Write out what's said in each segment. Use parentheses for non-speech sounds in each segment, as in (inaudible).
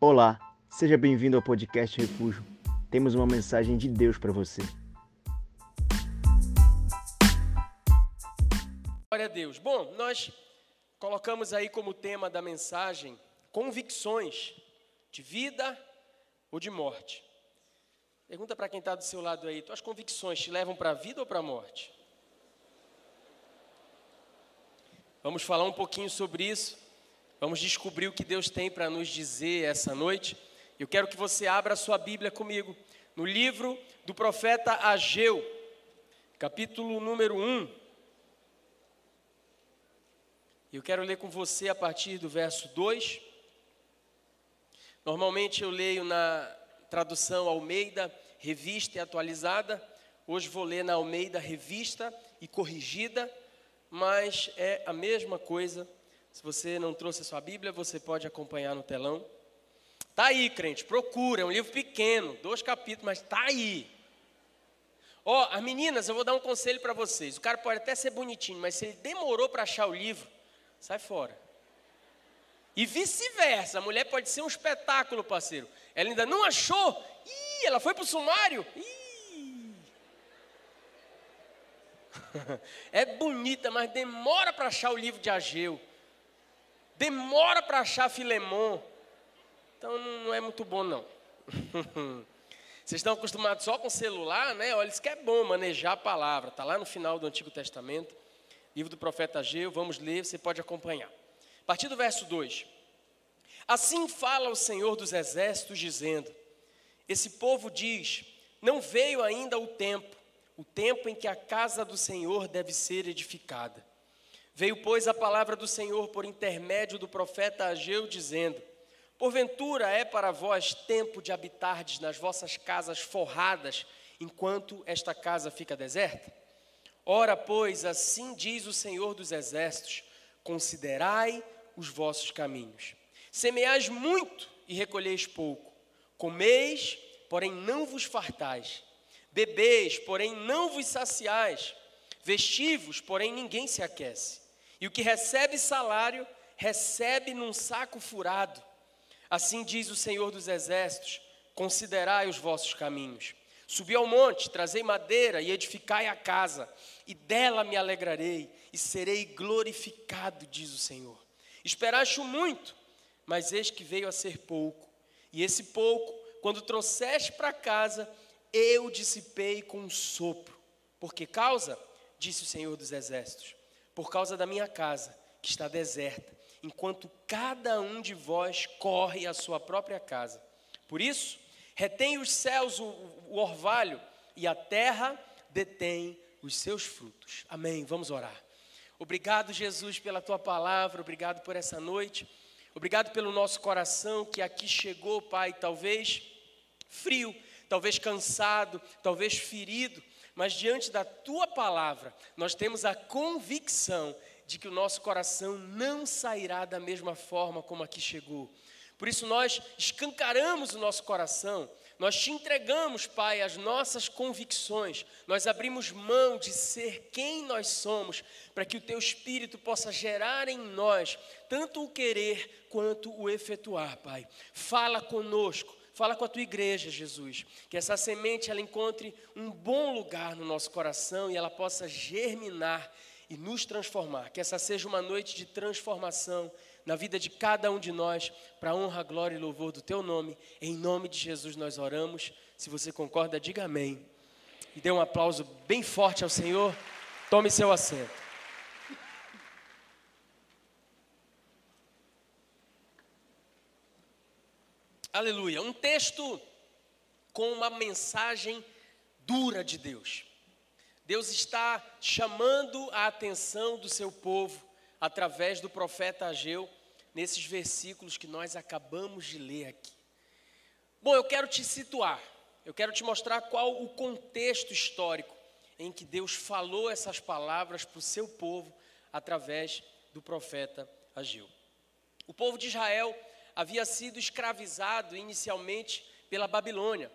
Olá, seja bem-vindo ao podcast Refúgio. Temos uma mensagem de Deus para você. Glória a Deus. Bom, nós colocamos aí como tema da mensagem convicções de vida ou de morte. Pergunta para quem está do seu lado aí: tuas convicções te levam para a vida ou para a morte? Vamos falar um pouquinho sobre isso. Vamos descobrir o que Deus tem para nos dizer essa noite. Eu quero que você abra a sua Bíblia comigo no livro do profeta Ageu, capítulo número 1. Eu quero ler com você a partir do verso 2. Normalmente eu leio na tradução Almeida, revista e atualizada. Hoje vou ler na Almeida, revista e corrigida, mas é a mesma coisa se você não trouxe a sua Bíblia, você pode acompanhar no telão. Tá aí, crente, procura, é um livro pequeno, dois capítulos, mas tá aí. Ó, oh, as meninas, eu vou dar um conselho para vocês. O cara pode até ser bonitinho, mas se ele demorou para achar o livro, sai fora. E vice-versa, a mulher pode ser um espetáculo, parceiro. Ela ainda não achou, ih, ela foi para o sumário, ih. (laughs) é bonita, mas demora para achar o livro de Ageu demora para achar Filemon. Então não é muito bom, não. (laughs) Vocês estão acostumados só com celular, né? Olha, isso que é bom manejar a palavra. Está lá no final do Antigo Testamento, livro do profeta Ageu. Vamos ler, você pode acompanhar. A partir do verso 2: Assim fala o Senhor dos Exércitos, dizendo: Esse povo diz: Não veio ainda o tempo, o tempo em que a casa do Senhor deve ser edificada. Veio, pois, a palavra do Senhor por intermédio do profeta Ageu, dizendo: Porventura é para vós tempo de habitardes nas vossas casas forradas, enquanto esta casa fica deserta? Ora, pois, assim diz o Senhor dos Exércitos: Considerai os vossos caminhos. Semeais muito e recolheis pouco. Comeis, porém não vos fartais. Bebeis, porém não vos saciais. Vestivos, porém ninguém se aquece. E o que recebe salário, recebe num saco furado. Assim diz o Senhor dos Exércitos: considerai os vossos caminhos. Subi ao monte, trazei madeira e edificai a casa, e dela me alegrarei e serei glorificado, diz o Senhor. Esperaste muito, mas eis que veio a ser pouco, e esse pouco, quando trouxeste para casa, eu dissipei com um sopro. Por que causa? Disse o Senhor dos Exércitos por causa da minha casa, que está deserta, enquanto cada um de vós corre à sua própria casa. Por isso, retém os céus o, o orvalho, e a terra detém os seus frutos. Amém. Vamos orar. Obrigado, Jesus, pela tua palavra, obrigado por essa noite, obrigado pelo nosso coração que aqui chegou, Pai, talvez frio, talvez cansado, talvez ferido, mas diante da tua palavra, nós temos a convicção de que o nosso coração não sairá da mesma forma como aqui chegou. Por isso nós escancaramos o nosso coração, nós te entregamos, Pai, as nossas convicções, nós abrimos mão de ser quem nós somos, para que o Teu Espírito possa gerar em nós tanto o querer quanto o efetuar, Pai. Fala conosco, Fala com a tua igreja, Jesus, que essa semente ela encontre um bom lugar no nosso coração e ela possa germinar e nos transformar. Que essa seja uma noite de transformação na vida de cada um de nós, para honra, glória e louvor do teu nome. Em nome de Jesus nós oramos. Se você concorda, diga amém. E dê um aplauso bem forte ao Senhor. Tome seu assento. Aleluia. Um texto com uma mensagem dura de Deus. Deus está chamando a atenção do seu povo através do profeta Ageu, nesses versículos que nós acabamos de ler aqui. Bom, eu quero te situar, eu quero te mostrar qual o contexto histórico em que Deus falou essas palavras para o seu povo através do profeta Ageu. O povo de Israel havia sido escravizado inicialmente pela Babilônia.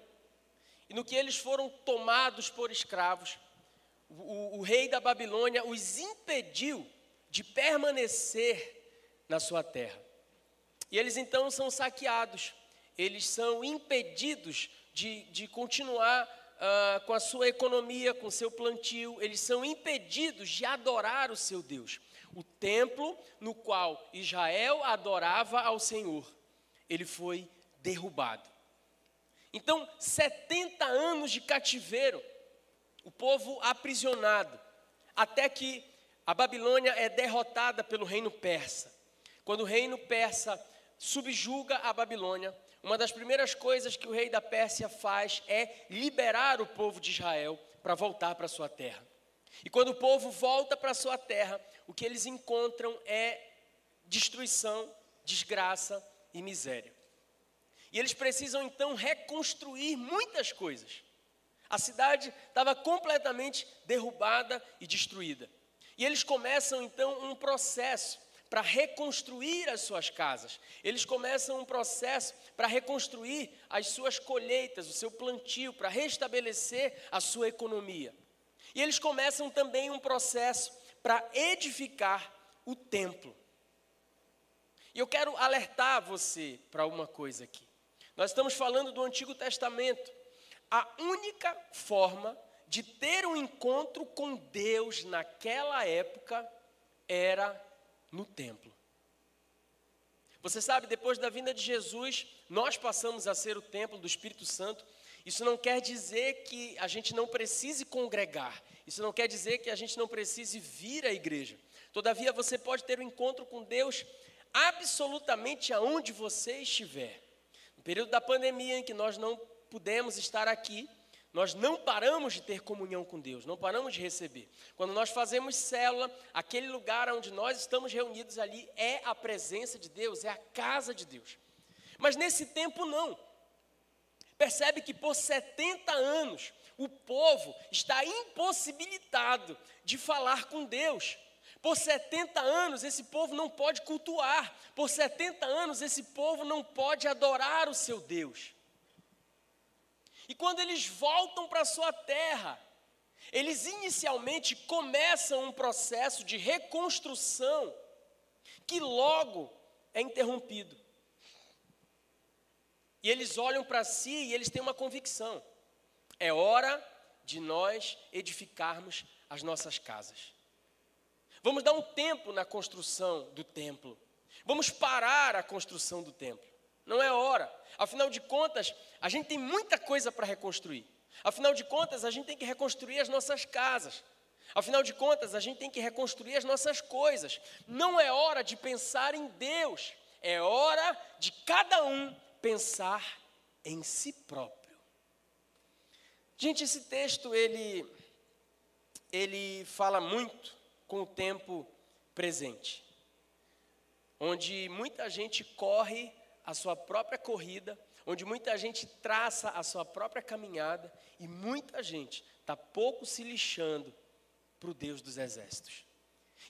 E no que eles foram tomados por escravos, o, o, rei da Babilônia os impediu de permanecer na sua terra. E eles então são saqueados, eles são impedidos de, de continuar uh, com a sua economia, com seu plantio, eles são impedidos de adorar o seu Deus. O templo no qual Israel adorava ao Senhor, ele foi derrubado. Então, 70 anos de cativeiro, o povo aprisionado, até que a Babilônia é derrotada pelo reino persa. Quando o reino persa subjuga a Babilônia, uma das primeiras coisas que o rei da Pérsia faz é liberar o povo de Israel para voltar para sua terra. E quando o povo volta para sua terra, o que eles encontram é destruição, desgraça e miséria. E eles precisam então reconstruir muitas coisas. A cidade estava completamente derrubada e destruída. E eles começam então um processo para reconstruir as suas casas. Eles começam um processo para reconstruir as suas colheitas, o seu plantio, para restabelecer a sua economia. E eles começam também um processo para edificar o templo. E eu quero alertar você para uma coisa aqui. Nós estamos falando do Antigo Testamento. A única forma de ter um encontro com Deus naquela época era no templo. Você sabe, depois da vinda de Jesus, nós passamos a ser o templo do Espírito Santo. Isso não quer dizer que a gente não precise congregar. Isso não quer dizer que a gente não precise vir à igreja. Todavia, você pode ter um encontro com Deus absolutamente aonde você estiver. No período da pandemia em que nós não pudemos estar aqui, nós não paramos de ter comunhão com Deus, não paramos de receber. Quando nós fazemos célula, aquele lugar onde nós estamos reunidos ali é a presença de Deus, é a casa de Deus. Mas nesse tempo não. Percebe que por 70 anos o povo está impossibilitado de falar com Deus. Por 70 anos esse povo não pode cultuar. Por 70 anos esse povo não pode adorar o seu Deus. E quando eles voltam para sua terra, eles inicialmente começam um processo de reconstrução que logo é interrompido. E eles olham para si e eles têm uma convicção: é hora de nós edificarmos as nossas casas. Vamos dar um tempo na construção do templo. Vamos parar a construção do templo. Não é hora. Afinal de contas, a gente tem muita coisa para reconstruir. Afinal de contas, a gente tem que reconstruir as nossas casas. Afinal de contas, a gente tem que reconstruir as nossas coisas. Não é hora de pensar em Deus, é hora de cada um pensar em si próprio. Gente, esse texto ele ele fala muito com o tempo presente, onde muita gente corre a sua própria corrida, onde muita gente traça a sua própria caminhada e muita gente está pouco se lixando para o Deus dos exércitos.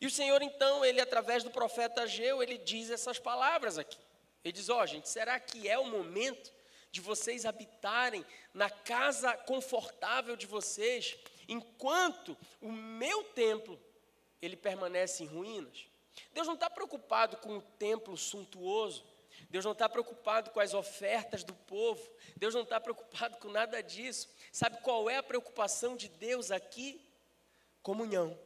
E o Senhor, então, ele através do profeta Ageu, ele diz essas palavras aqui. Ele diz: Ó, oh, gente, será que é o momento de vocês habitarem na casa confortável de vocês, enquanto o meu templo ele permanece em ruínas? Deus não está preocupado com o templo suntuoso. Deus não está preocupado com as ofertas do povo, Deus não está preocupado com nada disso. Sabe qual é a preocupação de Deus aqui? Comunhão.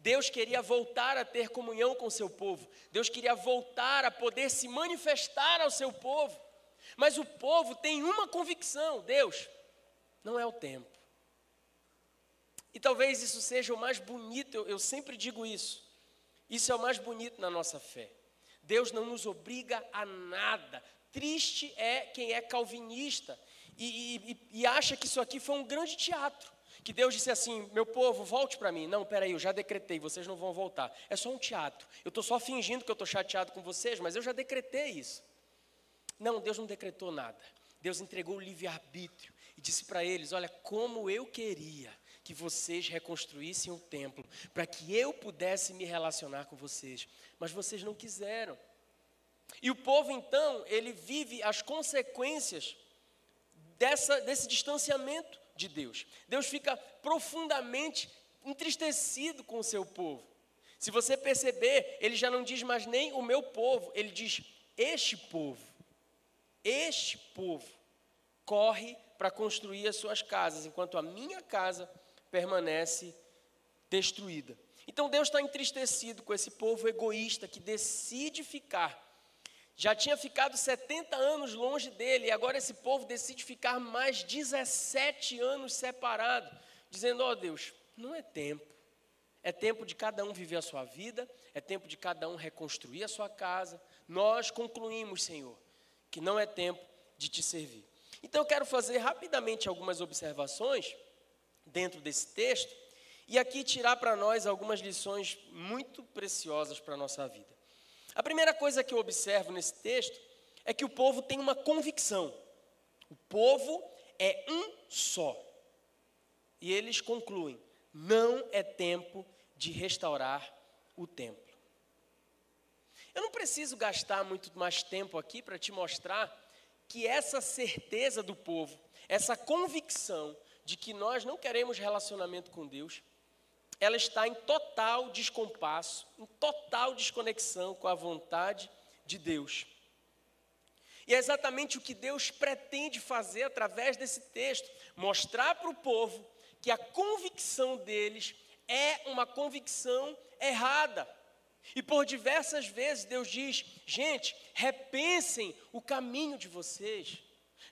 Deus queria voltar a ter comunhão com o seu povo, Deus queria voltar a poder se manifestar ao seu povo, mas o povo tem uma convicção: Deus, não é o tempo. E talvez isso seja o mais bonito, eu, eu sempre digo isso, isso é o mais bonito na nossa fé. Deus não nos obriga a nada. Triste é quem é calvinista e, e, e acha que isso aqui foi um grande teatro. Que Deus disse assim: meu povo, volte para mim. Não, peraí, eu já decretei, vocês não vão voltar. É só um teatro. Eu estou só fingindo que eu estou chateado com vocês, mas eu já decretei isso. Não, Deus não decretou nada. Deus entregou o livre-arbítrio e disse para eles: Olha, como eu queria que vocês reconstruíssem o templo, para que eu pudesse me relacionar com vocês, mas vocês não quiseram. E o povo então, ele vive as consequências dessa, desse distanciamento de Deus. Deus fica profundamente entristecido com o seu povo. Se você perceber, ele já não diz mais nem o meu povo, ele diz este povo. Este povo corre para construir as suas casas, enquanto a minha casa permanece destruída. Então Deus está entristecido com esse povo egoísta que decide ficar. Já tinha ficado 70 anos longe dele, e agora esse povo decide ficar mais 17 anos separado, dizendo: Ó oh, Deus, não é tempo. É tempo de cada um viver a sua vida, é tempo de cada um reconstruir a sua casa. Nós concluímos, Senhor, que não é tempo de te servir. Então eu quero fazer rapidamente algumas observações dentro desse texto e aqui tirar para nós algumas lições muito preciosas para a nossa vida. A primeira coisa que eu observo nesse texto é que o povo tem uma convicção. O povo é um só. E eles concluem: não é tempo de restaurar o templo. Eu não preciso gastar muito mais tempo aqui para te mostrar que essa certeza do povo, essa convicção de que nós não queremos relacionamento com Deus, ela está em total descompasso, em total desconexão com a vontade de Deus. E é exatamente o que Deus pretende fazer através desse texto: mostrar para o povo que a convicção deles é uma convicção errada. E por diversas vezes Deus diz: gente, repensem o caminho de vocês.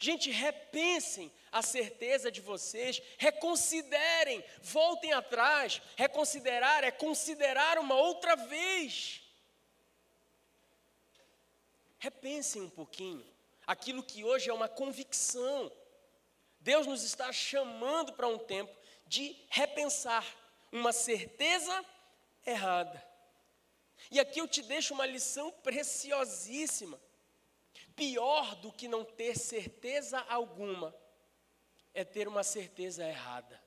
Gente, repensem a certeza de vocês, reconsiderem, voltem atrás. Reconsiderar é considerar uma outra vez. Repensem um pouquinho aquilo que hoje é uma convicção. Deus nos está chamando para um tempo de repensar uma certeza errada. E aqui eu te deixo uma lição preciosíssima. Pior do que não ter certeza alguma é ter uma certeza errada.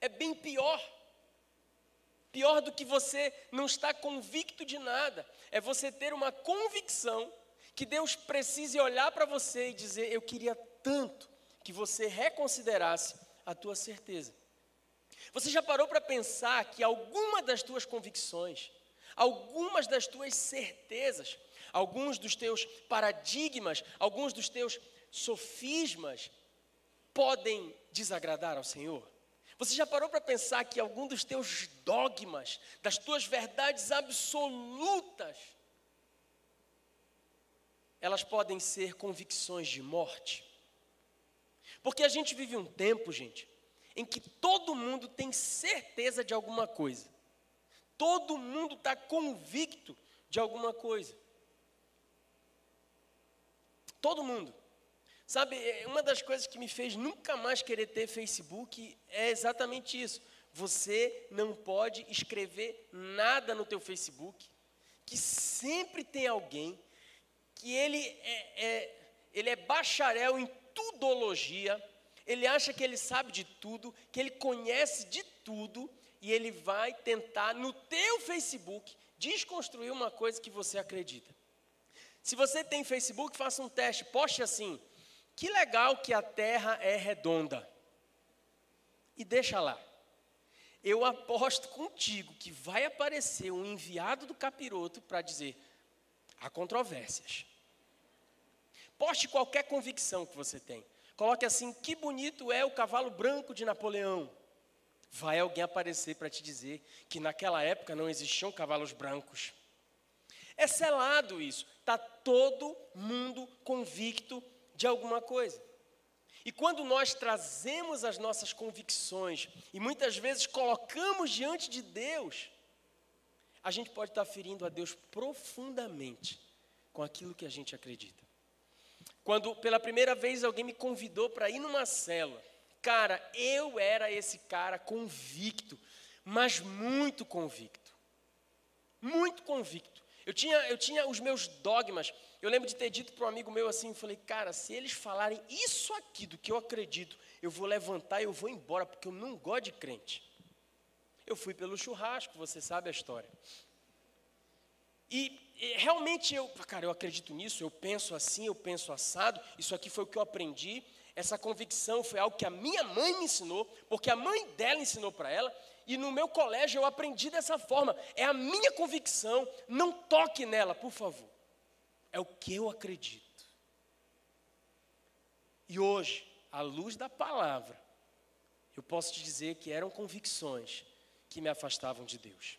É bem pior. Pior do que você não estar convicto de nada, é você ter uma convicção que Deus precise olhar para você e dizer: Eu queria tanto que você reconsiderasse a tua certeza. Você já parou para pensar que alguma das tuas convicções, algumas das tuas certezas, alguns dos teus paradigmas, alguns dos teus sofismas podem desagradar ao Senhor? Você já parou para pensar que algum dos teus dogmas, das tuas verdades absolutas, elas podem ser convicções de morte? Porque a gente vive um tempo, gente, em que todo mundo tem certeza de alguma coisa. Todo mundo está convicto de alguma coisa. Todo mundo. Sabe, é, uma das coisas que me fez nunca mais querer ter Facebook é exatamente isso. Você não pode escrever nada no teu Facebook, que sempre tem alguém que ele é, é ele é bacharel em tudologia, ele acha que ele sabe de tudo, que ele conhece de tudo, e ele vai tentar no teu Facebook desconstruir uma coisa que você acredita. Se você tem Facebook, faça um teste, poste assim: que legal que a Terra é redonda. E deixa lá. Eu aposto contigo que vai aparecer um enviado do capiroto para dizer: há controvérsias. Poste qualquer convicção que você tem. Coloque assim: que bonito é o cavalo branco de Napoleão. Vai alguém aparecer para te dizer que naquela época não existiam cavalos brancos. É selado isso. Está todo mundo convicto de alguma coisa. E quando nós trazemos as nossas convicções e muitas vezes colocamos diante de Deus, a gente pode estar ferindo a Deus profundamente com aquilo que a gente acredita. Quando pela primeira vez alguém me convidou para ir numa célula, cara, eu era esse cara convicto, mas muito convicto. Muito convicto. Eu tinha, eu tinha os meus dogmas. Eu lembro de ter dito para um amigo meu assim, eu falei, cara, se eles falarem isso aqui do que eu acredito, eu vou levantar e eu vou embora, porque eu não gosto de crente. Eu fui pelo churrasco, você sabe a história. E, realmente eu, cara, eu acredito nisso, eu penso assim, eu penso assado, isso aqui foi o que eu aprendi, essa convicção foi algo que a minha mãe me ensinou, porque a mãe dela ensinou para ela, e no meu colégio eu aprendi dessa forma. É a minha convicção, não toque nela, por favor. É o que eu acredito. E hoje, à luz da palavra, eu posso te dizer que eram convicções que me afastavam de Deus.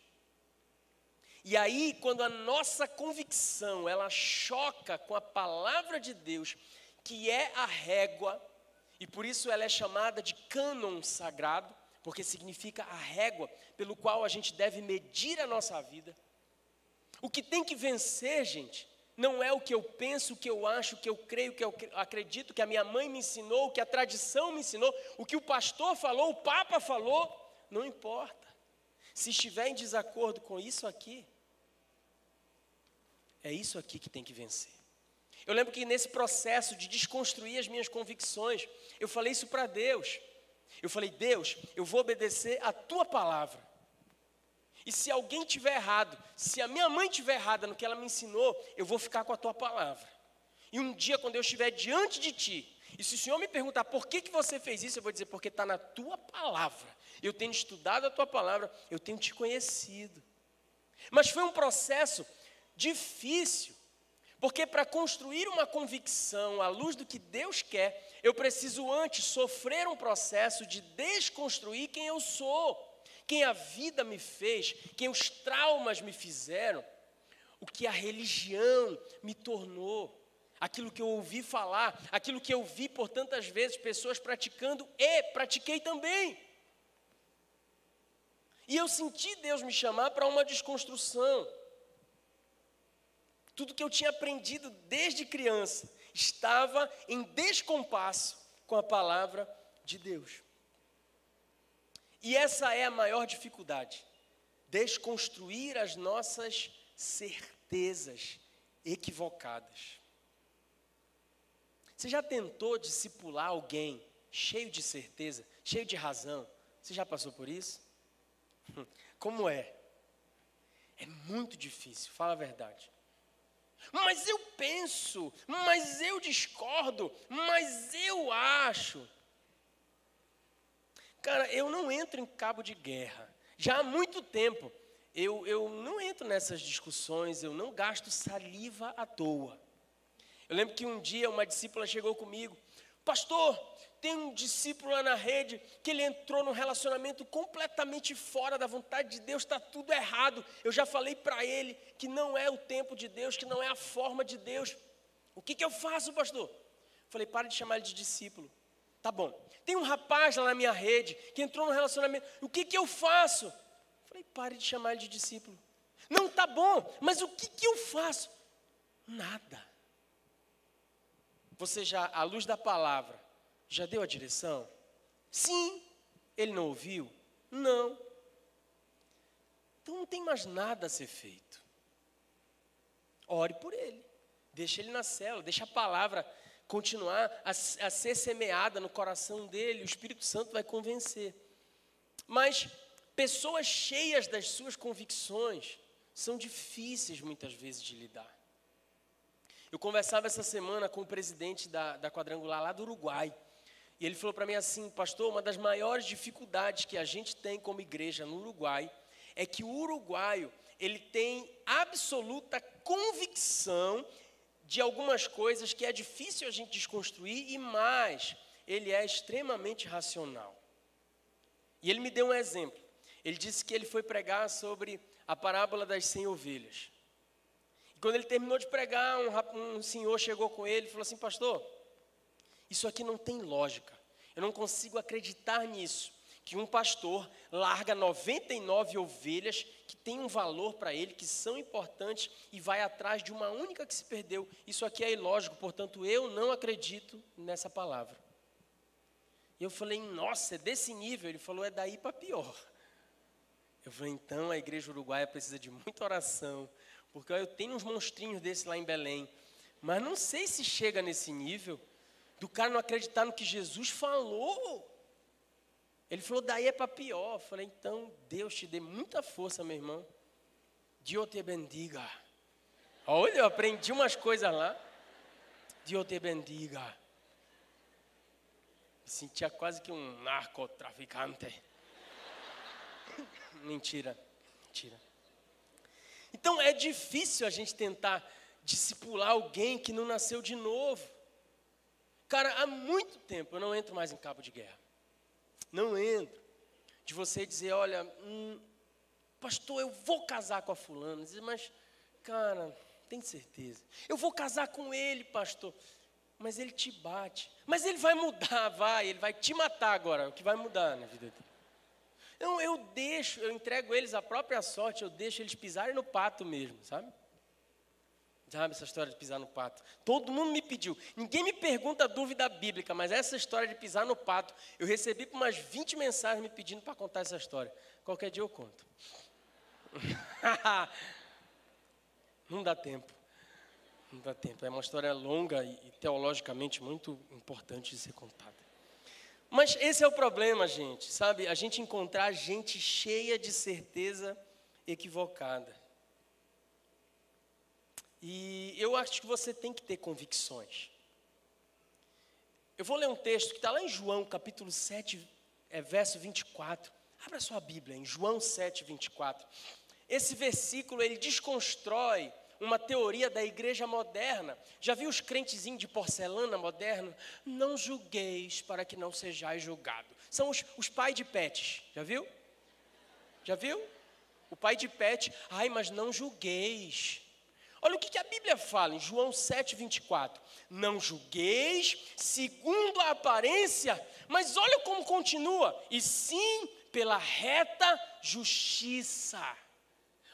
E aí, quando a nossa convicção ela choca com a palavra de Deus, que é a régua, e por isso ela é chamada de cânon sagrado, porque significa a régua pelo qual a gente deve medir a nossa vida. O que tem que vencer, gente, não é o que eu penso, o que eu acho, o que eu creio, o que eu acredito, o que a minha mãe me ensinou, o que a tradição me ensinou, o que o pastor falou, o papa falou, não importa. Se estiver em desacordo com isso aqui, é isso aqui que tem que vencer. Eu lembro que nesse processo de desconstruir as minhas convicções, eu falei isso para Deus. Eu falei, Deus, eu vou obedecer a tua palavra. E se alguém tiver errado, se a minha mãe tiver errada no que ela me ensinou, eu vou ficar com a tua palavra. E um dia, quando eu estiver diante de ti, e se o Senhor me perguntar por que, que você fez isso, eu vou dizer, porque está na tua palavra. Eu tenho estudado a tua palavra, eu tenho te conhecido. Mas foi um processo difícil, porque para construir uma convicção à luz do que Deus quer, eu preciso antes sofrer um processo de desconstruir quem eu sou quem a vida me fez, quem os traumas me fizeram, o que a religião me tornou, aquilo que eu ouvi falar, aquilo que eu vi por tantas vezes pessoas praticando e pratiquei também. E eu senti Deus me chamar para uma desconstrução. Tudo que eu tinha aprendido desde criança estava em descompasso com a palavra de Deus. E essa é a maior dificuldade: desconstruir as nossas certezas equivocadas. Você já tentou discipular alguém cheio de certeza, cheio de razão? Você já passou por isso? Como é? É muito difícil, fala a verdade. Mas eu penso, mas eu discordo, mas eu acho. Cara, eu não entro em cabo de guerra. Já há muito tempo eu, eu não entro nessas discussões, eu não gasto saliva à toa. Eu lembro que um dia uma discípula chegou comigo, pastor, tem um discípulo lá na rede que ele entrou num relacionamento completamente fora da vontade de Deus, está tudo errado. Eu já falei para ele que não é o tempo de Deus, que não é a forma de Deus. O que, que eu faço, pastor? Falei, para de chamar ele de discípulo. Tá bom. Tem um rapaz lá na minha rede que entrou no relacionamento. O que, que eu faço? Falei, pare de chamar ele de discípulo. Não, tá bom, mas o que, que eu faço? Nada. Você já, à luz da palavra, já deu a direção? Sim. Ele não ouviu? Não. Então não tem mais nada a ser feito. Ore por ele. Deixa ele na cela, deixa a palavra continuar a, a ser semeada no coração dele, o Espírito Santo vai convencer. Mas pessoas cheias das suas convicções são difíceis muitas vezes de lidar. Eu conversava essa semana com o presidente da, da quadrangular lá do Uruguai. E ele falou para mim assim, pastor, uma das maiores dificuldades que a gente tem como igreja no Uruguai é que o uruguaio, ele tem absoluta convicção de algumas coisas que é difícil a gente desconstruir e mais, ele é extremamente racional. E ele me deu um exemplo. Ele disse que ele foi pregar sobre a parábola das cem ovelhas. E quando ele terminou de pregar, um, um senhor chegou com ele e falou assim: Pastor, isso aqui não tem lógica. Eu não consigo acreditar nisso que um pastor larga 99 ovelhas que têm um valor para ele, que são importantes, e vai atrás de uma única que se perdeu. Isso aqui é ilógico, portanto, eu não acredito nessa palavra. E eu falei, nossa, é desse nível? Ele falou, é daí para pior. Eu falei, então a igreja uruguaia precisa de muita oração, porque eu tenho uns monstrinhos desses lá em Belém, mas não sei se chega nesse nível do cara não acreditar no que Jesus falou. Ele falou, daí é para pior. Eu falei, então Deus te dê muita força, meu irmão. Deus te bendiga. Olha, eu aprendi umas coisas lá. Deus te bendiga. Me sentia quase que um narcotraficante. (laughs) mentira, mentira. Então é difícil a gente tentar discipular alguém que não nasceu de novo. Cara, há muito tempo eu não entro mais em cabo de guerra. Não entro. De você dizer, olha, hum, pastor, eu vou casar com a fulana. Mas, cara, tem certeza. Eu vou casar com ele, pastor. Mas ele te bate. Mas ele vai mudar, (laughs) vai. Ele vai te matar agora. O que vai mudar na vida dele. Então eu deixo, eu entrego eles à própria sorte, eu deixo eles pisarem no pato mesmo, sabe? Sabe essa história de pisar no pato? Todo mundo me pediu. Ninguém me pergunta dúvida bíblica, mas essa história de pisar no pato, eu recebi por umas 20 mensagens me pedindo para contar essa história. Qualquer dia eu conto. (laughs) Não dá tempo. Não dá tempo. É uma história longa e teologicamente muito importante de ser contada. Mas esse é o problema, gente, sabe? A gente encontrar gente cheia de certeza equivocada. E eu acho que você tem que ter convicções. Eu vou ler um texto que está lá em João, capítulo 7, é, verso 24. Abra sua Bíblia, em João 7, 24. Esse versículo, ele desconstrói uma teoria da igreja moderna. Já viu os crentezinhos de porcelana moderno? Não julgueis para que não sejais julgado. São os, os pais de pets, já viu? Já viu? O pai de pet, ai, mas não julgueis. Olha o que, a Bíblia fala em João 7, 24. Não julgueis segundo a aparência, mas olha como continua, e sim pela reta justiça.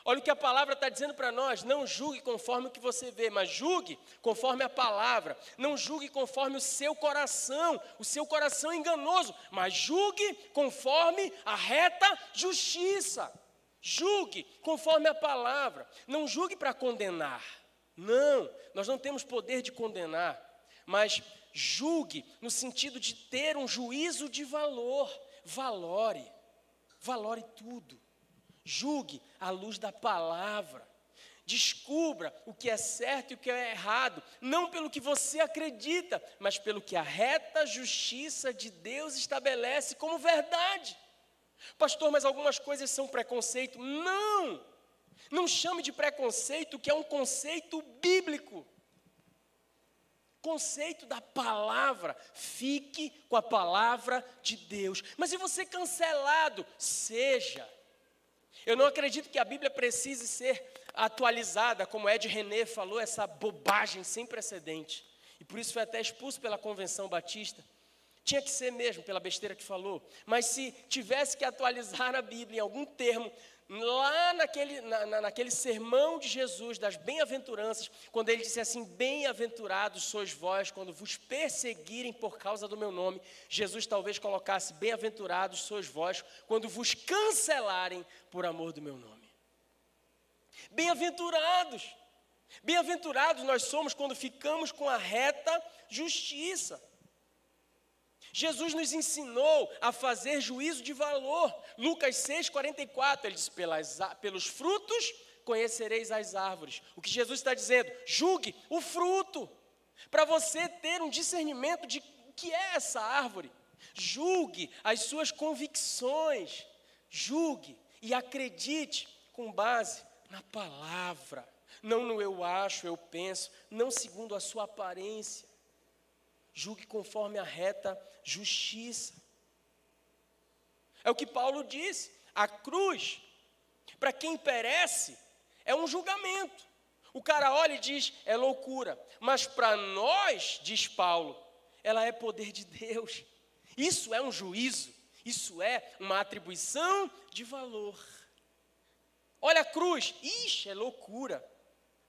Olha o que a palavra está dizendo para nós: não julgue conforme o que você vê, mas julgue conforme a palavra. Não julgue conforme o seu coração, o seu coração é enganoso, mas julgue conforme a reta justiça. Julgue conforme a palavra. Não julgue para condenar. Não, nós não temos poder de condenar, mas julgue no sentido de ter um juízo de valor. Valore, valore tudo. Julgue à luz da palavra. Descubra o que é certo e o que é errado, não pelo que você acredita, mas pelo que a reta justiça de Deus estabelece como verdade. Pastor, mas algumas coisas são preconceito. Não! Não chame de preconceito, que é um conceito bíblico. Conceito da palavra. Fique com a palavra de Deus. Mas se você cancelado, seja. Eu não acredito que a Bíblia precise ser atualizada, como Ed René falou, essa bobagem sem precedente. E por isso foi até expulso pela Convenção Batista. Tinha que ser mesmo, pela besteira que falou. Mas se tivesse que atualizar a Bíblia em algum termo, lá naquele, na, naquele sermão de Jesus, das bem-aventuranças, quando ele disse assim: Bem-aventurados sois vós quando vos perseguirem por causa do meu nome, Jesus talvez colocasse: Bem-aventurados sois vós quando vos cancelarem por amor do meu nome. Bem-aventurados, bem-aventurados nós somos quando ficamos com a reta justiça. Jesus nos ensinou a fazer juízo de valor. Lucas 6, 44, ele diz: pelos frutos conhecereis as árvores. O que Jesus está dizendo? Julgue o fruto, para você ter um discernimento de o que é essa árvore. Julgue as suas convicções, julgue e acredite com base na palavra, não no eu acho, eu penso, não segundo a sua aparência julgue conforme a reta justiça. É o que Paulo diz: a cruz, para quem perece, é um julgamento. O cara olha e diz, é loucura. Mas para nós, diz Paulo, ela é poder de Deus. Isso é um juízo, isso é uma atribuição de valor. Olha a cruz, ixi, é loucura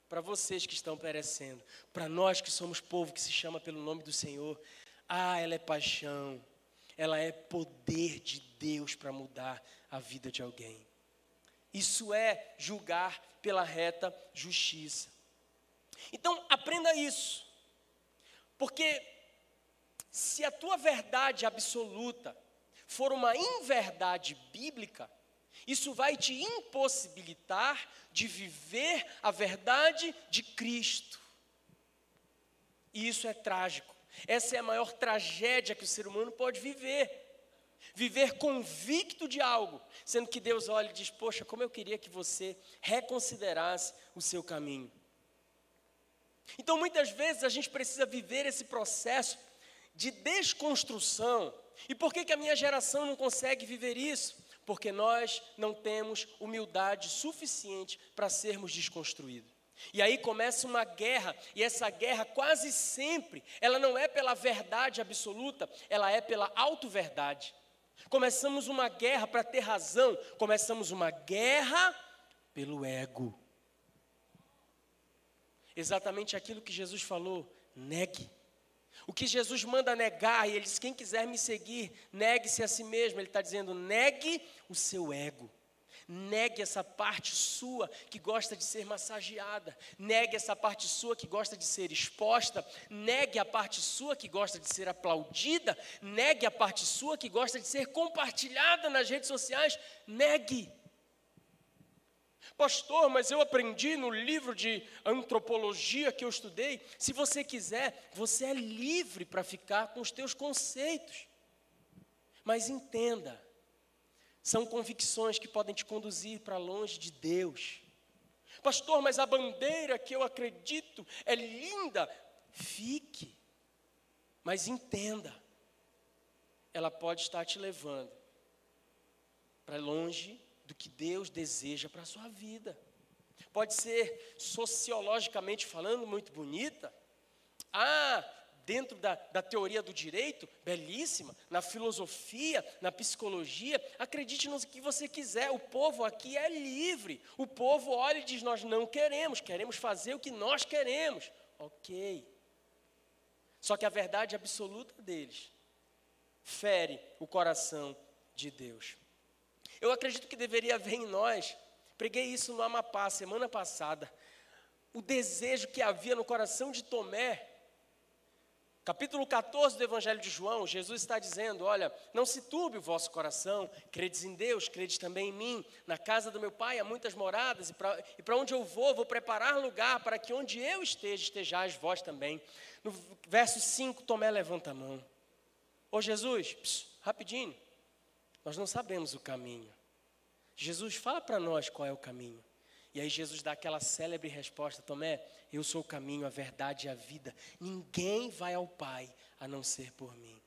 para vocês que estão perecendo, para nós que somos povo que se chama pelo nome do Senhor. Ah, ela é paixão, ela é poder de Deus para mudar a vida de alguém. Isso é julgar pela reta justiça. Então, aprenda isso, porque se a tua verdade absoluta for uma inverdade bíblica, isso vai te impossibilitar de viver a verdade de Cristo. E isso é trágico. Essa é a maior tragédia que o ser humano pode viver. Viver convicto de algo, sendo que Deus olha e diz: Poxa, como eu queria que você reconsiderasse o seu caminho. Então, muitas vezes, a gente precisa viver esse processo de desconstrução. E por que, que a minha geração não consegue viver isso? Porque nós não temos humildade suficiente para sermos desconstruídos. E aí começa uma guerra, e essa guerra quase sempre, ela não é pela verdade absoluta, ela é pela auto-verdade. Começamos uma guerra para ter razão, começamos uma guerra pelo ego. Exatamente aquilo que Jesus falou, negue. O que Jesus manda negar, e ele diz: quem quiser me seguir, negue-se a si mesmo. Ele está dizendo: negue o seu ego. Negue essa parte sua que gosta de ser massageada. Negue essa parte sua que gosta de ser exposta. Negue a parte sua que gosta de ser aplaudida. Negue a parte sua que gosta de ser compartilhada nas redes sociais. Negue. Pastor, mas eu aprendi no livro de antropologia que eu estudei. Se você quiser, você é livre para ficar com os teus conceitos. Mas entenda, são convicções que podem te conduzir para longe de Deus. Pastor, mas a bandeira que eu acredito é linda. Fique, mas entenda, ela pode estar te levando para longe do que Deus deseja para a sua vida. Pode ser sociologicamente falando muito bonita. Ah, dentro da, da teoria do direito, belíssima, na filosofia, na psicologia, acredite no que você quiser, o povo aqui é livre. O povo olha e diz: Nós não queremos, queremos fazer o que nós queremos. Ok. Só que a verdade absoluta deles fere o coração de Deus. Eu acredito que deveria haver em nós, preguei isso no Amapá semana passada, o desejo que havia no coração de Tomé Capítulo 14 do Evangelho de João, Jesus está dizendo: Olha, não se turbe o vosso coração, credes em Deus, credes também em mim. Na casa do meu pai há muitas moradas, e para onde eu vou, vou preparar lugar para que onde eu esteja, estejais vós também. No verso 5, Tomé levanta a mão. Ô Jesus, pss, rapidinho, nós não sabemos o caminho. Jesus, fala para nós qual é o caminho. E aí Jesus dá aquela célebre resposta: Tomé, eu sou o caminho, a verdade e a vida. Ninguém vai ao Pai a não ser por mim.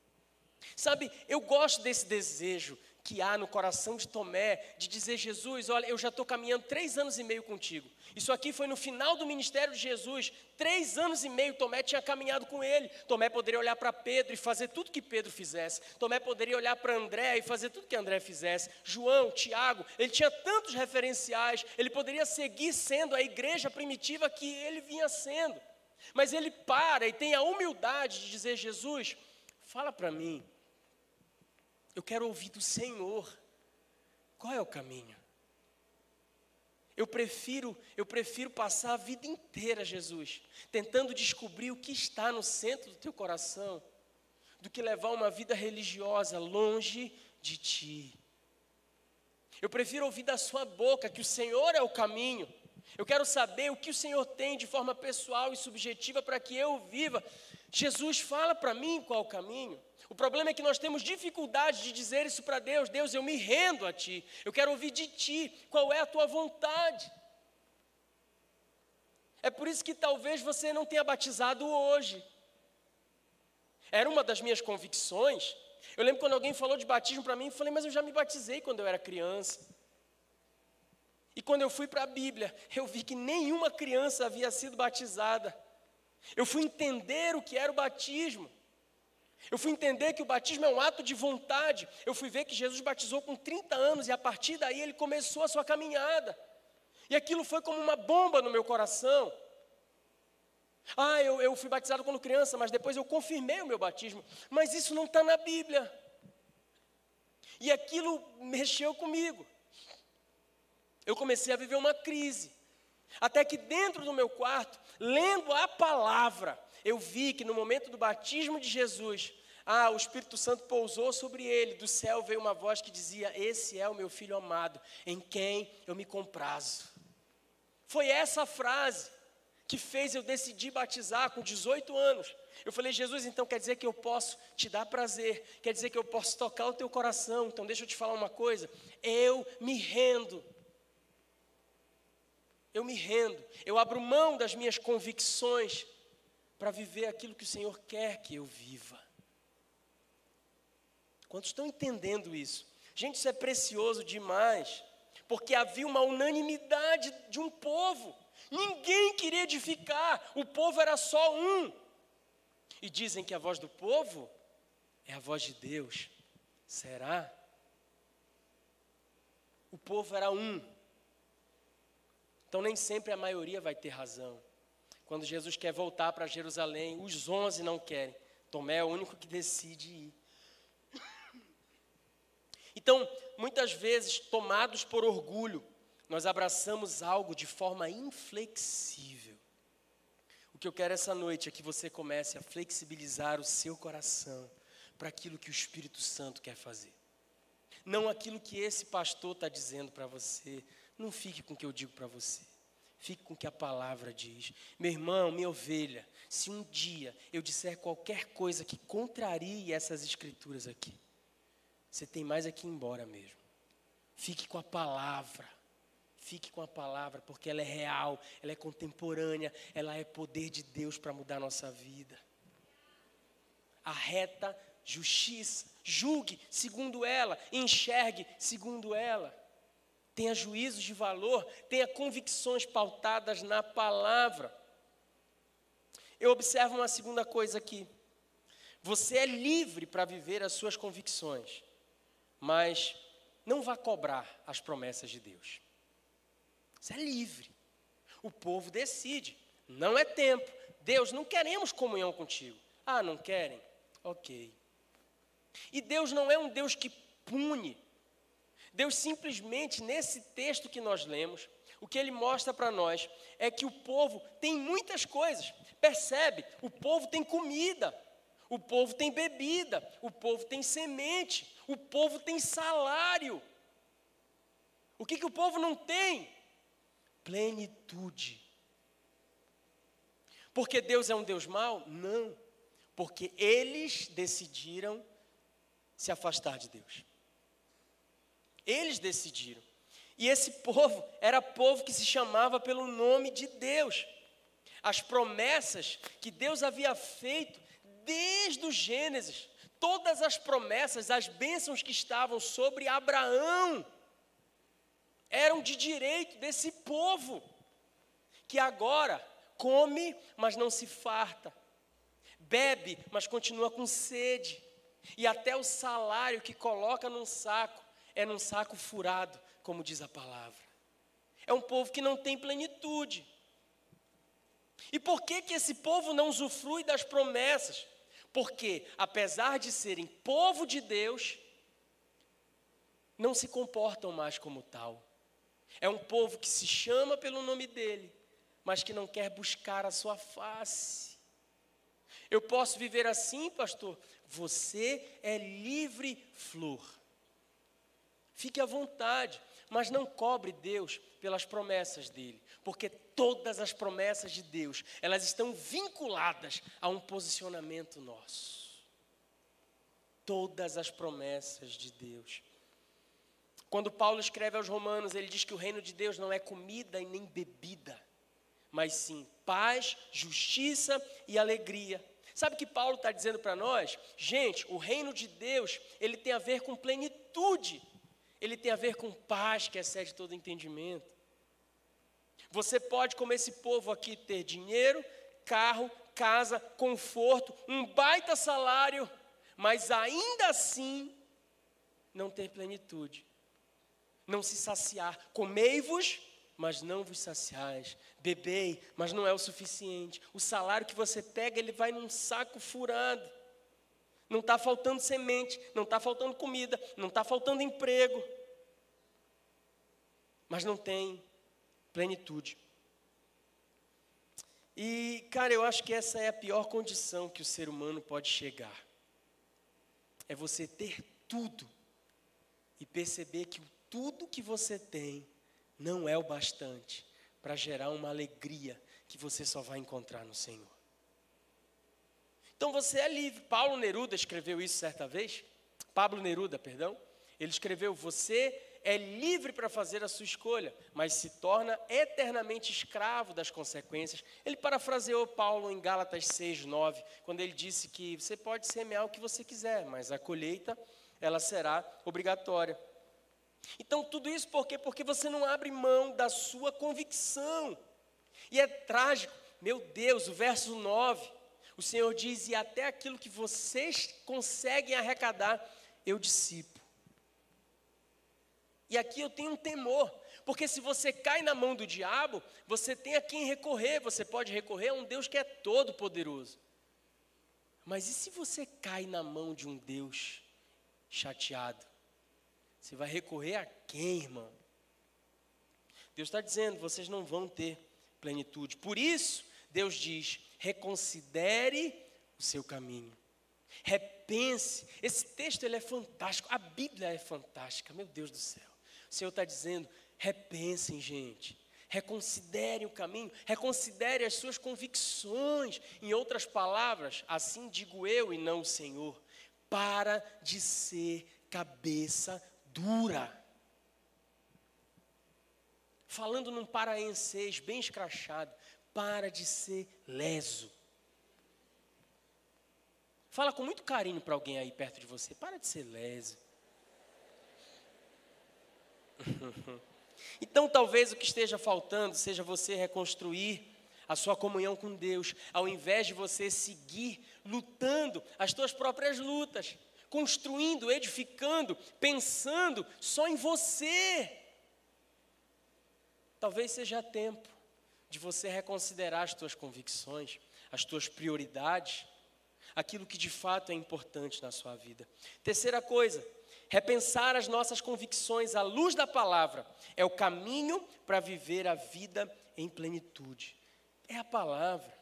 Sabe, eu gosto desse desejo que há no coração de Tomé de dizer: Jesus, olha, eu já estou caminhando três anos e meio contigo. Isso aqui foi no final do ministério de Jesus. Três anos e meio Tomé tinha caminhado com ele. Tomé poderia olhar para Pedro e fazer tudo que Pedro fizesse. Tomé poderia olhar para André e fazer tudo que André fizesse. João, Tiago, ele tinha tantos referenciais. Ele poderia seguir sendo a igreja primitiva que ele vinha sendo. Mas ele para e tem a humildade de dizer: Jesus, fala para mim eu quero ouvir do Senhor. Qual é o caminho? Eu prefiro, eu prefiro passar a vida inteira, Jesus, tentando descobrir o que está no centro do teu coração, do que levar uma vida religiosa longe de ti. Eu prefiro ouvir da sua boca que o Senhor é o caminho. Eu quero saber o que o Senhor tem de forma pessoal e subjetiva para que eu viva. Jesus fala para mim qual o caminho. O problema é que nós temos dificuldade de dizer isso para Deus: Deus, eu me rendo a Ti, eu quero ouvir de Ti, qual é a Tua vontade. É por isso que talvez você não tenha batizado hoje. Era uma das minhas convicções. Eu lembro quando alguém falou de batismo para mim, eu falei, mas eu já me batizei quando eu era criança. E quando eu fui para a Bíblia, eu vi que nenhuma criança havia sido batizada. Eu fui entender o que era o batismo. Eu fui entender que o batismo é um ato de vontade. Eu fui ver que Jesus batizou com 30 anos e a partir daí ele começou a sua caminhada. E aquilo foi como uma bomba no meu coração. Ah, eu, eu fui batizado quando criança, mas depois eu confirmei o meu batismo. Mas isso não está na Bíblia. E aquilo mexeu comigo. Eu comecei a viver uma crise. Até que dentro do meu quarto, lendo a palavra, eu vi que no momento do batismo de Jesus, ah, o Espírito Santo pousou sobre ele, do céu veio uma voz que dizia: Esse é o meu filho amado, em quem eu me comprazo. Foi essa frase que fez eu decidir batizar com 18 anos. Eu falei, Jesus, então quer dizer que eu posso te dar prazer, quer dizer que eu posso tocar o teu coração. Então deixa eu te falar uma coisa, eu me rendo. Eu me rendo, eu abro mão das minhas convicções para viver aquilo que o Senhor quer que eu viva. Quantos estão entendendo isso? Gente, isso é precioso demais, porque havia uma unanimidade de um povo. Ninguém queria edificar, o povo era só um. E dizem que a voz do povo é a voz de Deus. Será? O povo era um. Então nem sempre a maioria vai ter razão. Quando Jesus quer voltar para Jerusalém, os onze não querem. Tomé é o único que decide ir. Então, muitas vezes, tomados por orgulho, nós abraçamos algo de forma inflexível. O que eu quero essa noite é que você comece a flexibilizar o seu coração para aquilo que o Espírito Santo quer fazer. Não aquilo que esse pastor está dizendo para você. Não fique com o que eu digo para você. Fique com o que a palavra diz. Meu irmão, minha ovelha, se um dia eu disser qualquer coisa que contrarie essas escrituras aqui, você tem mais aqui embora mesmo. Fique com a palavra. Fique com a palavra, porque ela é real, ela é contemporânea, ela é poder de Deus para mudar a nossa vida. A reta justiça, julgue segundo ela, enxergue segundo ela. Tenha juízos de valor, tenha convicções pautadas na palavra. Eu observo uma segunda coisa aqui. Você é livre para viver as suas convicções mas não vá cobrar as promessas de Deus. Você é livre. O povo decide. Não é tempo. Deus, não queremos comunhão contigo. Ah, não querem? Ok. E Deus não é um Deus que pune. Deus simplesmente, nesse texto que nós lemos, o que ele mostra para nós é que o povo tem muitas coisas. Percebe? O povo tem comida. O povo tem bebida, o povo tem semente, o povo tem salário. O que, que o povo não tem? Plenitude. Porque Deus é um Deus mau? Não. Porque eles decidiram se afastar de Deus. Eles decidiram. E esse povo era povo que se chamava pelo nome de Deus. As promessas que Deus havia feito desde o Gênesis, todas as promessas, as bênçãos que estavam sobre Abraão, eram de direito desse povo, que agora come, mas não se farta, bebe, mas continua com sede, e até o salário que coloca num saco é num saco furado, como diz a palavra. É um povo que não tem plenitude. E por que que esse povo não usufrui das promessas? Porque, apesar de serem povo de Deus, não se comportam mais como tal. É um povo que se chama pelo nome dele, mas que não quer buscar a sua face. Eu posso viver assim, pastor? Você é livre flor. Fique à vontade, mas não cobre Deus pelas promessas dele, porque todas as promessas de Deus, elas estão vinculadas a um posicionamento nosso. Todas as promessas de Deus. Quando Paulo escreve aos Romanos, ele diz que o reino de Deus não é comida e nem bebida, mas sim paz, justiça e alegria. Sabe o que Paulo está dizendo para nós? Gente, o reino de Deus, ele tem a ver com plenitude, ele tem a ver com paz que excede todo entendimento. Você pode, como esse povo aqui, ter dinheiro, carro, casa, conforto, um baita salário, mas ainda assim não ter plenitude, não se saciar. Comei-vos, mas não vos saciais. Bebei, mas não é o suficiente. O salário que você pega, ele vai num saco furado. Não está faltando semente, não está faltando comida, não está faltando emprego. Mas não tem plenitude. E, cara, eu acho que essa é a pior condição que o ser humano pode chegar. É você ter tudo e perceber que tudo que você tem não é o bastante para gerar uma alegria que você só vai encontrar no Senhor. Então você é livre. Paulo Neruda escreveu isso certa vez. Pablo Neruda, perdão. Ele escreveu: Você é livre para fazer a sua escolha, mas se torna eternamente escravo das consequências. Ele parafraseou Paulo em Gálatas 6, 9, quando ele disse que você pode semear o que você quiser, mas a colheita ela será obrigatória. Então, tudo isso por quê? Porque você não abre mão da sua convicção. E é trágico, meu Deus, o verso 9, o Senhor diz: E até aquilo que vocês conseguem arrecadar, eu dissipo. E aqui eu tenho um temor, porque se você cai na mão do diabo, você tem a quem recorrer, você pode recorrer a um Deus que é todo poderoso. Mas e se você cai na mão de um Deus chateado? Você vai recorrer a quem, irmão? Deus está dizendo: vocês não vão ter plenitude. Por isso, Deus diz: reconsidere o seu caminho. Repense. Esse texto ele é fantástico. A Bíblia é fantástica. Meu Deus do céu. O Senhor está dizendo: repensem, gente. Reconsidere o caminho, reconsidere as suas convicções. Em outras palavras, assim digo eu e não o Senhor. Para de ser cabeça dura. Falando num paraenseis bem escrachado, para de ser leso. Fala com muito carinho para alguém aí perto de você, para de ser leso. (laughs) então, talvez o que esteja faltando seja você reconstruir a sua comunhão com Deus, ao invés de você seguir lutando as suas próprias lutas construindo, edificando, pensando só em você. Talvez seja tempo de você reconsiderar as tuas convicções, as tuas prioridades, aquilo que de fato é importante na sua vida. Terceira coisa, repensar as nossas convicções à luz da palavra é o caminho para viver a vida em plenitude. É a palavra.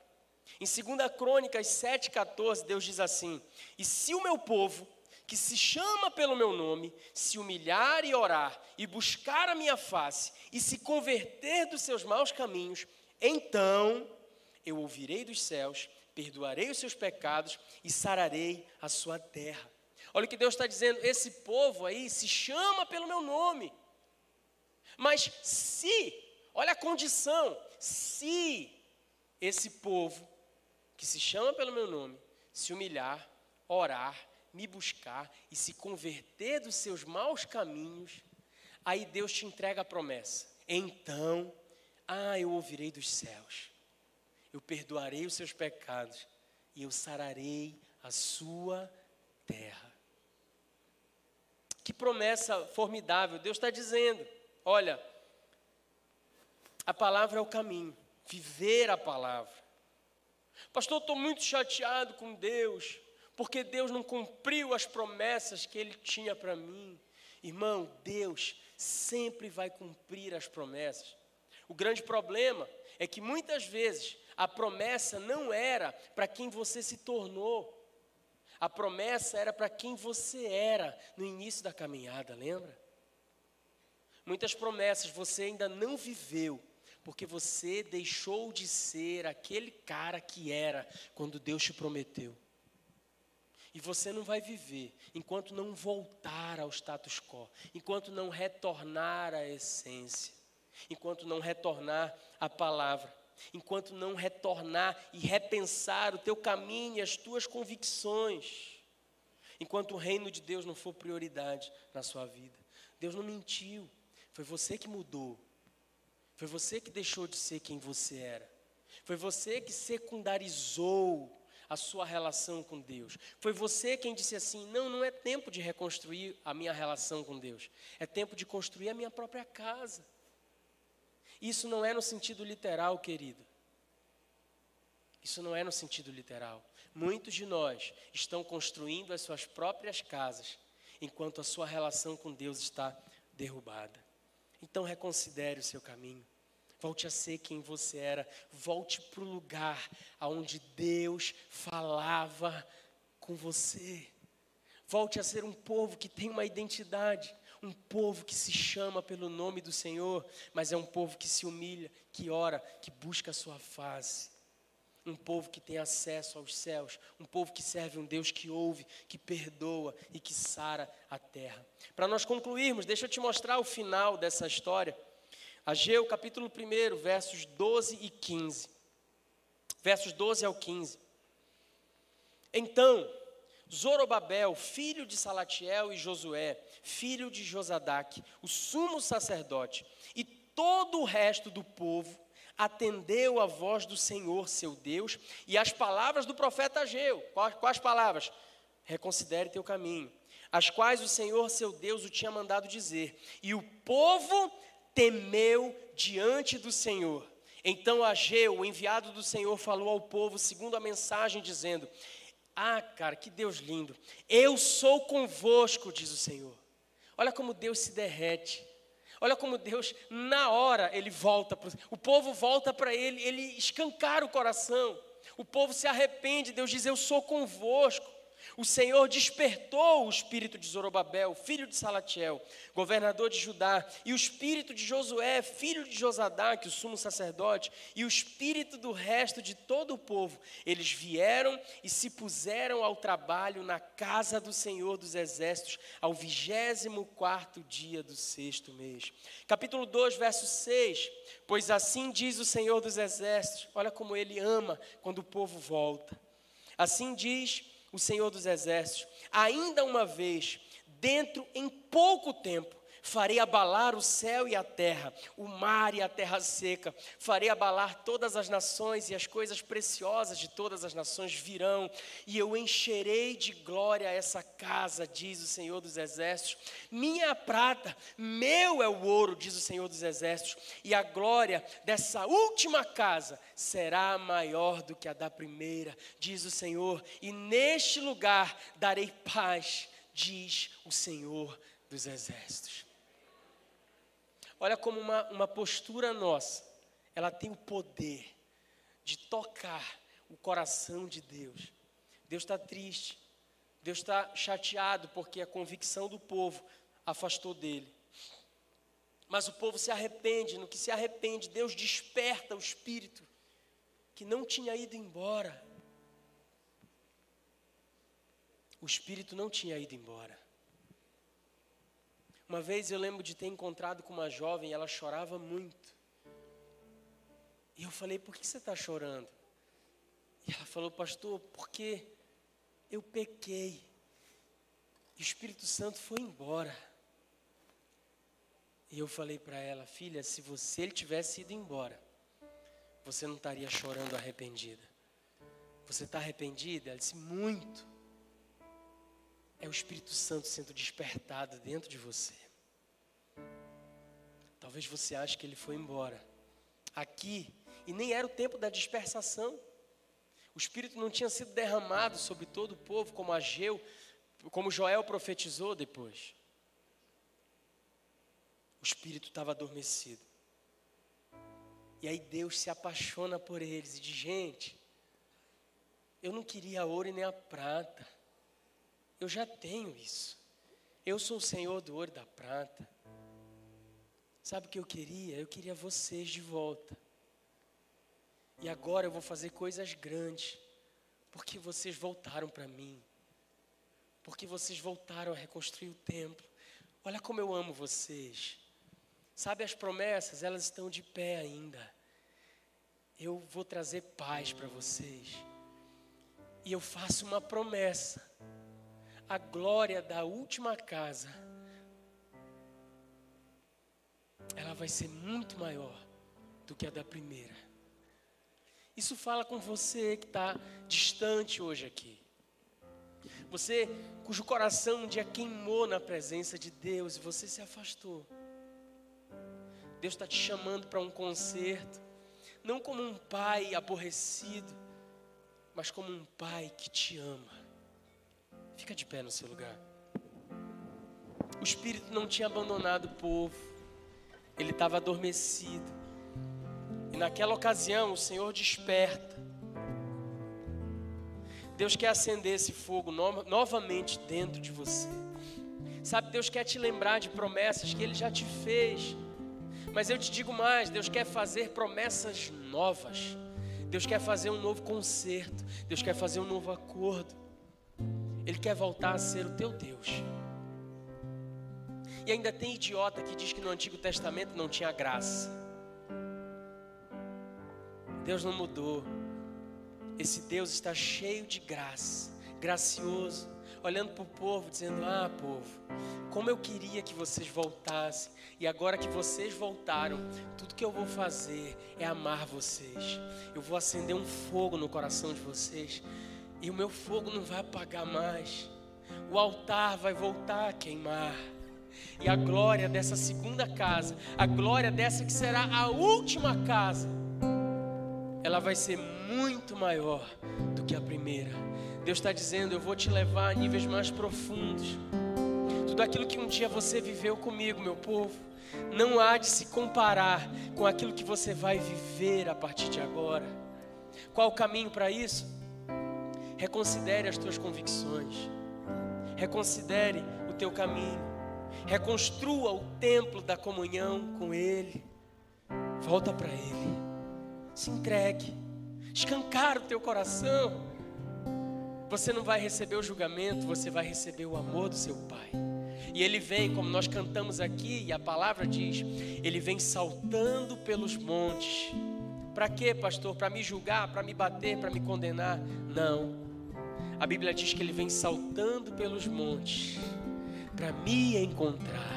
Em 2 Crônicas 7,14, Deus diz assim: E se o meu povo, que se chama pelo meu nome, se humilhar e orar, e buscar a minha face, e se converter dos seus maus caminhos, então eu ouvirei dos céus, perdoarei os seus pecados e sararei a sua terra. Olha o que Deus está dizendo: esse povo aí se chama pelo meu nome. Mas se, olha a condição, se esse povo que se chama pelo meu nome se humilhar, orar me buscar e se converter dos seus maus caminhos, aí Deus te entrega a promessa. Então, ah, eu ouvirei dos céus, eu perdoarei os seus pecados e eu sararei a sua terra. Que promessa formidável! Deus está dizendo: olha, a palavra é o caminho, viver a palavra. Pastor, estou muito chateado com Deus porque Deus não cumpriu as promessas que Ele tinha para mim. Irmão, Deus sempre vai cumprir as promessas. O grande problema é que muitas vezes a promessa não era para quem você se tornou. A promessa era para quem você era no início da caminhada, lembra? Muitas promessas você ainda não viveu, porque você deixou de ser aquele cara que era quando Deus te prometeu. E você não vai viver enquanto não voltar ao status quo, enquanto não retornar à essência, enquanto não retornar à palavra, enquanto não retornar e repensar o teu caminho e as tuas convicções, enquanto o reino de Deus não for prioridade na sua vida. Deus não mentiu, foi você que mudou, foi você que deixou de ser quem você era, foi você que secundarizou a sua relação com Deus. Foi você quem disse assim: não, não é tempo de reconstruir a minha relação com Deus, é tempo de construir a minha própria casa. Isso não é no sentido literal, querido. Isso não é no sentido literal. Muitos de nós estão construindo as suas próprias casas, enquanto a sua relação com Deus está derrubada. Então reconsidere o seu caminho. Volte a ser quem você era. Volte para o lugar onde Deus falava com você. Volte a ser um povo que tem uma identidade. Um povo que se chama pelo nome do Senhor, mas é um povo que se humilha, que ora, que busca a sua face. um povo que tem acesso aos céus, um povo que serve um Deus que ouve, que perdoa e que sara a terra. Para nós concluirmos, deixa eu te mostrar o final dessa história. Ageu, capítulo 1, versos 12 e 15. Versos 12 ao 15. Então, Zorobabel, filho de Salatiel e Josué, filho de Josadaque, o sumo sacerdote, e todo o resto do povo atendeu a voz do Senhor, seu Deus, e as palavras do profeta Ageu. Quais, quais palavras? Reconsidere teu caminho, as quais o Senhor, seu Deus, o tinha mandado dizer. E o povo temeu diante do Senhor. Então Ageu, o enviado do Senhor, falou ao povo segundo a mensagem, dizendo: Ah, cara, que Deus lindo, eu sou convosco, diz o Senhor. Olha como Deus se derrete. Olha como Deus, na hora, ele volta, pro, o povo volta para ele, ele escancara o coração. O povo se arrepende, Deus diz: Eu sou convosco. O Senhor despertou o espírito de Zorobabel, filho de Salatiel, governador de Judá, e o espírito de Josué, filho de Josadá, o sumo sacerdote, e o espírito do resto de todo o povo. Eles vieram e se puseram ao trabalho na casa do Senhor dos exércitos, ao vigésimo quarto dia do sexto mês. Capítulo 2, verso 6. Pois assim diz o Senhor dos exércitos, olha como ele ama quando o povo volta. Assim diz o Senhor dos Exércitos, ainda uma vez, dentro em pouco tempo, farei abalar o céu e a terra, o mar e a terra seca, farei abalar todas as nações e as coisas preciosas de todas as nações virão, e eu encherei de glória essa casa, diz o Senhor dos Exércitos. Minha é a prata, meu é o ouro, diz o Senhor dos Exércitos, e a glória dessa última casa será maior do que a da primeira, diz o Senhor, e neste lugar darei paz, diz o Senhor dos Exércitos. Olha como uma, uma postura nossa, ela tem o poder de tocar o coração de Deus. Deus está triste, Deus está chateado porque a convicção do povo afastou dele. Mas o povo se arrepende, no que se arrepende, Deus desperta o espírito que não tinha ido embora. O espírito não tinha ido embora. Uma vez eu lembro de ter encontrado com uma jovem, ela chorava muito. E eu falei, por que você está chorando? E ela falou, pastor, porque eu pequei. E o Espírito Santo foi embora. E eu falei para ela, filha, se você ele tivesse ido embora, você não estaria chorando arrependida. Você está arrependida? Ela disse, muito. É o Espírito Santo sendo despertado dentro de você. Talvez você ache que ele foi embora. Aqui, e nem era o tempo da dispersação. O Espírito não tinha sido derramado sobre todo o povo, como Ageu, como Joel profetizou depois. O Espírito estava adormecido. E aí Deus se apaixona por eles e diz: gente, eu não queria ouro e nem a prata. Eu já tenho isso. Eu sou o Senhor do ouro da prata. Sabe o que eu queria? Eu queria vocês de volta. E agora eu vou fazer coisas grandes, porque vocês voltaram para mim. Porque vocês voltaram a reconstruir o templo. Olha como eu amo vocês. Sabe as promessas, elas estão de pé ainda. Eu vou trazer paz para vocês. E eu faço uma promessa a glória da última casa, ela vai ser muito maior do que a da primeira. Isso fala com você que está distante hoje aqui. Você cujo coração um dia queimou na presença de Deus e você se afastou. Deus está te chamando para um concerto, não como um pai aborrecido, mas como um pai que te ama. Fica de pé no seu lugar. O Espírito não tinha abandonado o povo, ele estava adormecido. E naquela ocasião o Senhor desperta. Deus quer acender esse fogo no novamente dentro de você. Sabe, Deus quer te lembrar de promessas que Ele já te fez. Mas eu te digo mais: Deus quer fazer promessas novas. Deus quer fazer um novo concerto. Deus quer fazer um novo acordo. Ele quer voltar a ser o teu Deus. E ainda tem idiota que diz que no Antigo Testamento não tinha graça. Deus não mudou. Esse Deus está cheio de graça, gracioso, olhando para o povo, dizendo: Ah, povo, como eu queria que vocês voltassem, e agora que vocês voltaram, tudo que eu vou fazer é amar vocês. Eu vou acender um fogo no coração de vocês, e o meu fogo não vai apagar mais. O altar vai voltar a queimar. E a glória dessa segunda casa, a glória dessa que será a última casa, ela vai ser muito maior do que a primeira. Deus está dizendo: Eu vou te levar a níveis mais profundos. Tudo aquilo que um dia você viveu comigo, meu povo, não há de se comparar com aquilo que você vai viver a partir de agora. Qual o caminho para isso? Reconsidere as tuas convicções, reconsidere o teu caminho, reconstrua o templo da comunhão com Ele, volta para Ele se entregue, escancar o teu coração. Você não vai receber o julgamento, você vai receber o amor do seu Pai. E ele vem, como nós cantamos aqui, e a palavra diz: ele vem saltando pelos montes. Para quê, pastor? Para me julgar, para me bater, para me condenar? Não. A Bíblia diz que ele vem saltando pelos montes para me encontrar.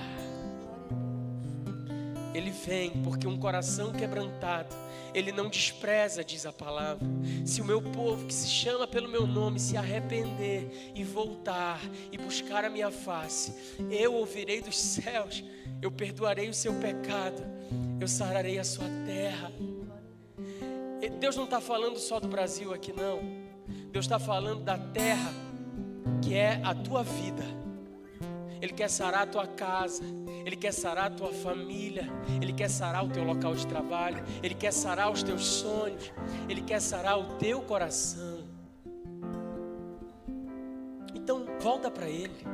Ele vem porque um coração quebrantado ele não despreza, diz a palavra. Se o meu povo, que se chama pelo meu nome, se arrepender e voltar e buscar a minha face, eu ouvirei dos céus, eu perdoarei o seu pecado, eu sararei a sua terra. Deus não está falando só do Brasil aqui, não. Deus está falando da terra que é a tua vida. Ele quer sarar a tua casa, Ele quer sarar a tua família, Ele quer sarar o teu local de trabalho, Ele quer sarar os teus sonhos, Ele quer sarar o teu coração. Então, volta para Ele,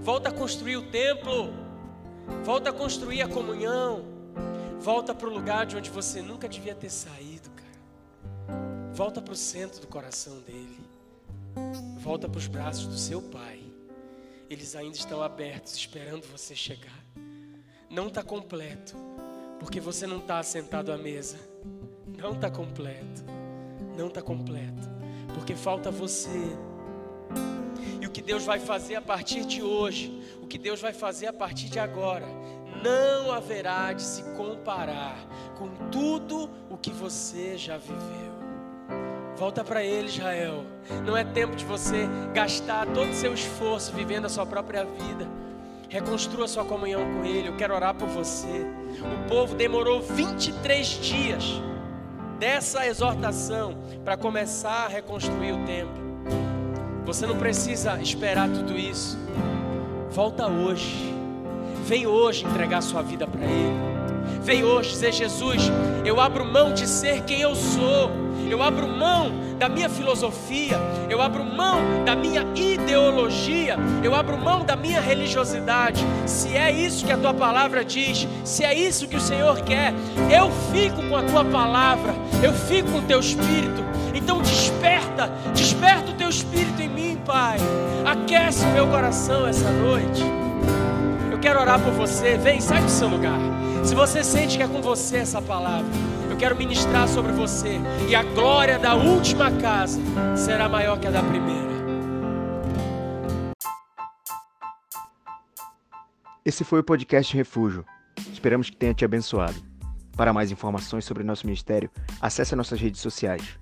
volta a construir o templo, volta a construir a comunhão, volta para o lugar de onde você nunca devia ter saído. Volta para o centro do coração dele, volta para os braços do seu Pai eles ainda estão abertos, esperando você chegar. Não está completo, porque você não está sentado à mesa. Não está completo, não está completo, porque falta você. E o que Deus vai fazer a partir de hoje, o que Deus vai fazer a partir de agora, não haverá de se comparar com tudo o que você já viveu. Volta para Ele, Israel. Não é tempo de você gastar todo o seu esforço vivendo a sua própria vida. Reconstrua sua comunhão com Ele. Eu quero orar por você. O povo demorou 23 dias dessa exortação para começar a reconstruir o templo. Você não precisa esperar tudo isso. Volta hoje. Vem hoje entregar sua vida para Ele. Vem hoje dizer: Jesus, eu abro mão de ser quem eu sou eu abro mão da minha filosofia, eu abro mão da minha ideologia, eu abro mão da minha religiosidade. Se é isso que a tua palavra diz, se é isso que o Senhor quer, eu fico com a tua palavra, eu fico com o teu espírito. Então desperta, desperta o teu espírito em mim, Pai. Aquece o meu coração essa noite. Eu quero orar por você. Vem, sai do seu lugar. Se você sente que é com você essa palavra, eu quero ministrar sobre você. E a glória da última casa será maior que a da primeira. Esse foi o podcast Refúgio. Esperamos que tenha te abençoado. Para mais informações sobre nosso ministério, acesse nossas redes sociais